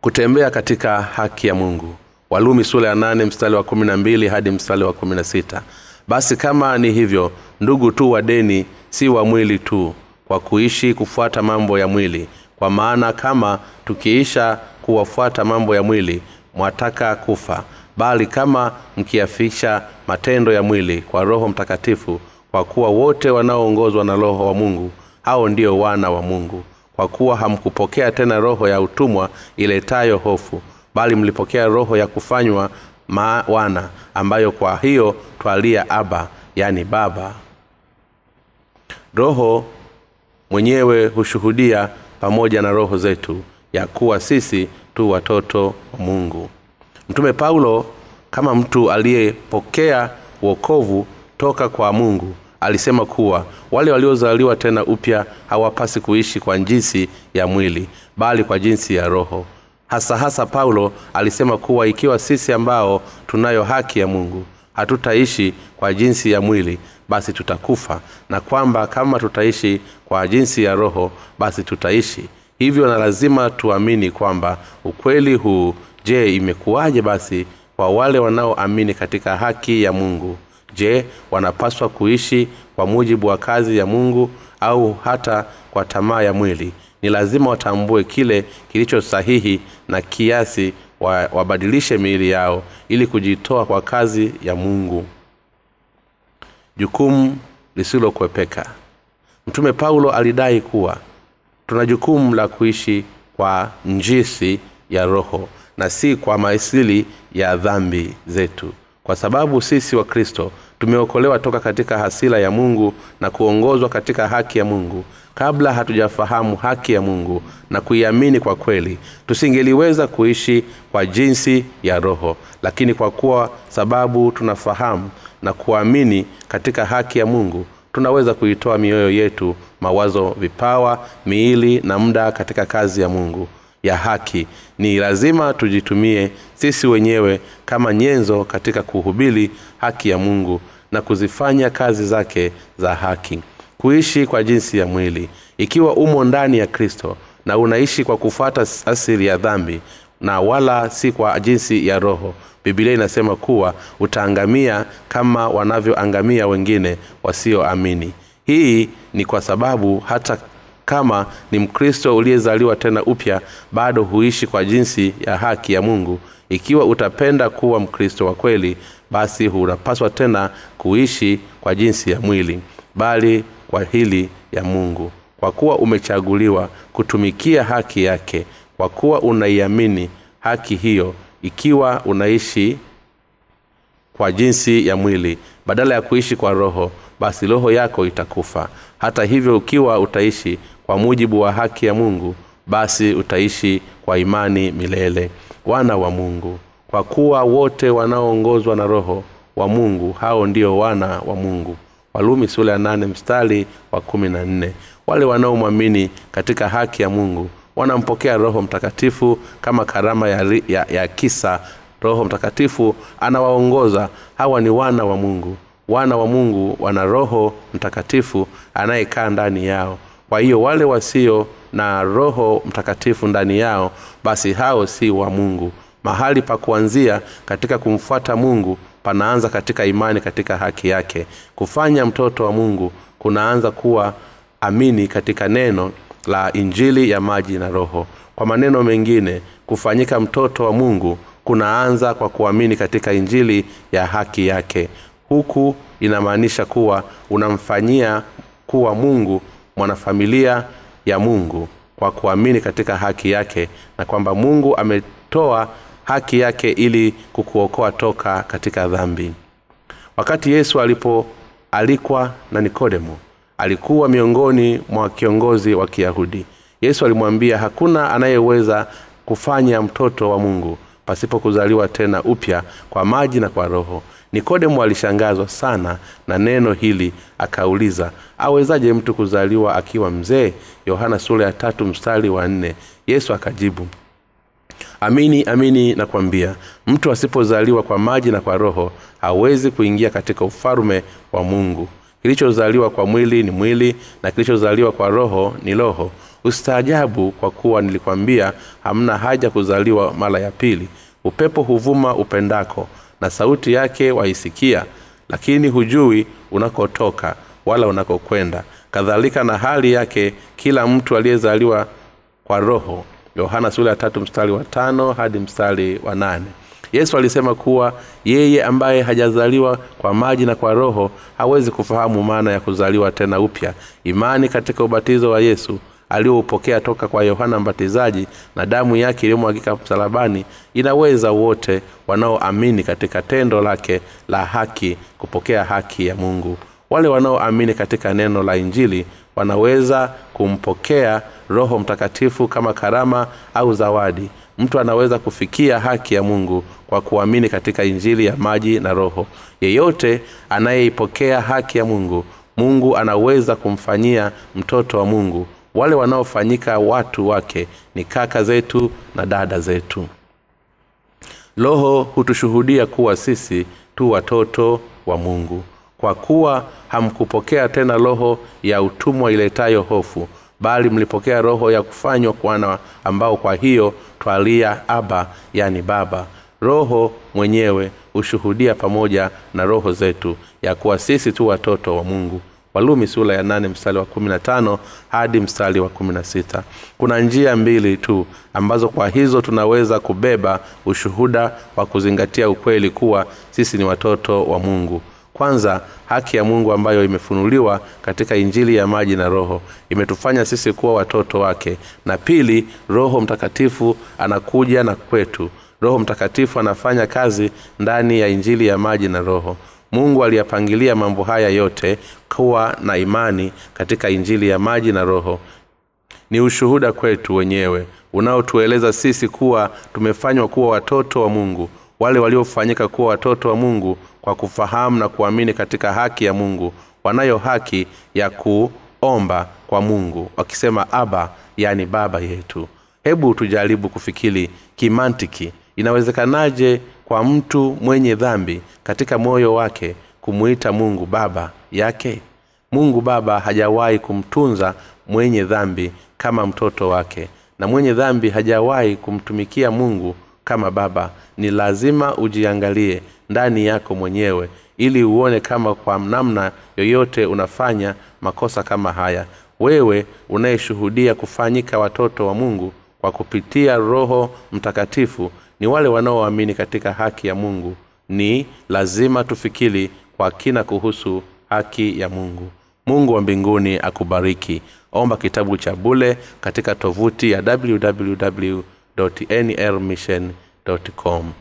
kutembea katika haki ya mungu. Walumi sura ya nane mstari wa kumi na mbili hadi mstari wa kumi na sita. Basi kama ni hivyo ndugu tu wa deni si wa mwili tu kwa kuishi kufuata mambo ya mwili. Kwa maana kama tukiisha kuwafuata mambo ya mwili mwataka kufa. Bali kama mkiafisha matendo ya mwili kwa roho mtakatifu kwa kuwa wote wanaoongozwa na roho wa mungu hao ndio wana wa mungu kwa kuwa hamkupokea tena roho ya utumwa iletayo hofu bali mlipokea roho ya kufanywa wana ambayo kwa hiyo twalia aba yani baba. Roho mwenyewe hushuhudia pamoja na roho zetu ya kuwa sisi tu watoto wa mungu. Mtume paulo kama mtu aliyepokea uokovu toka kwa mungu alisema kuwa wale waliozaliwa tena upya hawapasi kuishi kwa jinsi ya mwili bali kwa jinsi ya roho. Hasa hasa paulo alisema kuwa ikiwa sisi ambao tunayo haki ya mungu hatutaishi kwa jinsi ya mwili basi tutakufa na kwamba kama tutaishi kwa jinsi ya roho basi tutaishi. Hivyo na lazima tuamini kwamba ukweli huu je imekuwaje basi kwa wale wanaoamini katika haki ya mungu je wanapaswa kuishi kwa mujibu wa kazi ya mungu au hata kwa tamaa ya mwili? Ni lazima watambue kile kilicho sahihi na kiasi wabadilishe miili yao ili kujitoa kwa kazi ya mungu. Jukumu lisilokwepeka. Mtume paulo alidai kuwa tuna jukumu la kuishi kwa njisi ya roho na si kwa maasili ya dhambi zetu kwa sababu sisi wa kristo tumeokolewa toka katika hasila ya mungu na kuongozwa katika haki ya mungu. Kabla hatujafahamu haki ya mungu na kuiamini kwa kweli tusingeliweza kuishi kwa jinsi ya roho. Lakini kwa kuwa sababu tunafahamu na kuamini katika haki ya mungu tunaweza kuitoa mioyo yetu mawazo vipawa miili na muda katika kazi ya mungu ya haki. Ni lazima tujitumie sisi wenyewe kama nyenzo katika kuhubiri haki ya mungu na kuzifanya kazi zake za haki. Kuishi kwa jinsi ya mwili. Ikiwa umo ndani ya kristo na unaishi kwa kufuata asili ya dhambi na wala si kwa jinsi ya roho bibilia inasema kuwa utaangamia kama wanavyoangamia wengine wasioamini. Hii ni kwa sababu hata kama ni mkristo uliyezaliwa tena upya bado huishi kwa jinsi ya haki ya mungu. Ikiwa utapenda kuwa mkristo wa kweli basi unapaswa tena kuishi kwa jinsi ya mwili bali kwa hili ya mungu. Kwa kuwa umechaguliwa kutumikia haki yake kwa kuwa unaiamini haki hiyo ikiwa unaishi kwa jinsi ya mwili badala ya kuishi kwa roho basi roho yako itakufa. Hata hivyo ukiwa utaishi kwa mujibu wa haki ya mungu basi utaishi kwa imani milele. Wana wa mungu kwa kuwa wote wanaoongozwa na roho wa mungu hao ndio wana wa mungu. Walumi sula ya nane mstari wa kumi na nne. Wale wanaomwamini katika haki ya mungu wanampokea roho mtakatifu kama karama ya, ya, ya kisa. Roho mtakatifu anawaongoza. Hawa ni wana wa mungu wana wa mungu wana roho mtakatifu anayekaa ndani yao. Kwa hiyo wale wasio na roho mtakatifu ndani yao basi hao si wa mungu. Mahali pa kuanzia katika kumfuata mungu panaanza katika imani katika haki yake. Kufanya mtoto wa mungu kunaanza kuwa amini katika neno la injili ya maji na roho. Kwa maneno mengine kufanyika mtoto wa mungu kunaanza kwa kuamini katika injili ya haki yake huku inamaanisha kuwa unamfanyia kuwa mungu mwanafamilia ya mungu kwa kuamini katika haki yake na kwamba mungu ametoa haki yake ili kukuokoa toka katika dhambi. Wakati yesu alipoalikwa na nikodemo alikuwa miongoni mwa kiongozi wa kiyahudi. Yesu alimwambia hakuna anayeweza kufanya mtoto wa mungu pasipo kuzaliwa tena upya kwa maji na kwa roho nikodemo alishangazwa sana na neno hili akauliza awezaje mtu kuzaliwa akiwa mzee? Yohana sura ya tatu mstari wa nne. Yesu akajibu amini amini nakwambia mtu asipozaliwa kwa maji na kwa roho hawezi kuingia katika ufalume wa mungu. Kilichozaliwa kwa mwili ni mwili na kilichozaliwa kwa roho ni roho. Ustaajabu kwa kuwa nilikwambia hamna haja kuzaliwa mara ya pili. Upepo huvuma upendako na sauti yake waisikia lakini hujui unakotoka wala unakokwenda. Kadhalika na hali yake kila mtu aliyezaliwa kwa roho. Yohana mstari wa tano hadi mstari wa nane. Yesu alisema kuwa yeye ambaye hajazaliwa kwa maji na kwa roho hawezi kufahamu maana ya kuzaliwa tena upya. Imani katika ubatizo wa yesu alioupokea toka kwa yohana mbatizaji na damu yake iliyomwagika msalabani inaweza wote wanaoamini katika tendo lake la haki kupokea haki ya mungu. Wale wanaoamini katika neno la injili wanaweza kumpokea roho mtakatifu kama karama au zawadi. Mtu anaweza kufikia haki ya mungu kwa kuamini katika injili ya maji na roho. Yeyote anayeipokea haki ya mungu mungu anaweza kumfanyia mtoto wa mungu wale wanaofanyika watu wake ni kaka zetu na dada zetu. Roho hutushuhudia kuwa sisi tu watoto wa mungu. Kwa kuwa hamkupokea tena roho ya utumwa iletayo hofu bali mlipokea roho ya kufanywa kwana ambao kwa hiyo twalia aba yani baba. Roho mwenyewe hushuhudia pamoja na roho zetu ya kuwa sisi tu watoto wa mungu walumi sura ya nane mstari wa kumi na tano hadi mstari wa kumi na sita. Kuna njia mbili tu ambazo kwa hizo tunaweza kubeba ushuhuda wa kuzingatia ukweli kuwa sisi ni watoto wa mungu. Kwanza haki ya mungu ambayo imefunuliwa katika injili ya maji na roho. Imetufanya sisi kuwa watoto wake. Na pili roho mtakatifu anakuja na kwetu. Roho mtakatifu anafanya kazi ndani ya injili ya maji na roho mungu aliyapangilia mambo haya yote kuwa na imani katika injili ya maji na roho. Ni ushuhuda kwetu wenyewe unaotueleza sisi kuwa tumefanywa kuwa watoto wa mungu wale waliofanyika kuwa watoto wa mungu kwa kufahamu na kuamini katika haki ya mungu wanayo haki ya kuomba kwa mungu wakisema aba yani baba yetu. Hebu tujaribu kufikiri kimantiki inawezekanaje kwa mtu mwenye dhambi katika moyo wake kumuita mungu baba yake? Mungu baba hajawahi kumtunza mwenye dhambi kama mtoto wake na mwenye dhambi hajawahi kumtumikia mungu kama baba. Ni lazima ujiangalie ndani yako mwenyewe ili uone kama kwa namna yoyote unafanya makosa kama haya. Wewe unayeshuhudia kufanyika watoto wa mungu kwa kupitia roho mtakatifu ni wale wanaoamini katika haki ya mungu. Ni lazima tufikiri kwa kina kuhusu haki ya mungu. Mungu wa mbinguni akubariki. Omba kitabu cha bule katika tovuti ya www nrmission com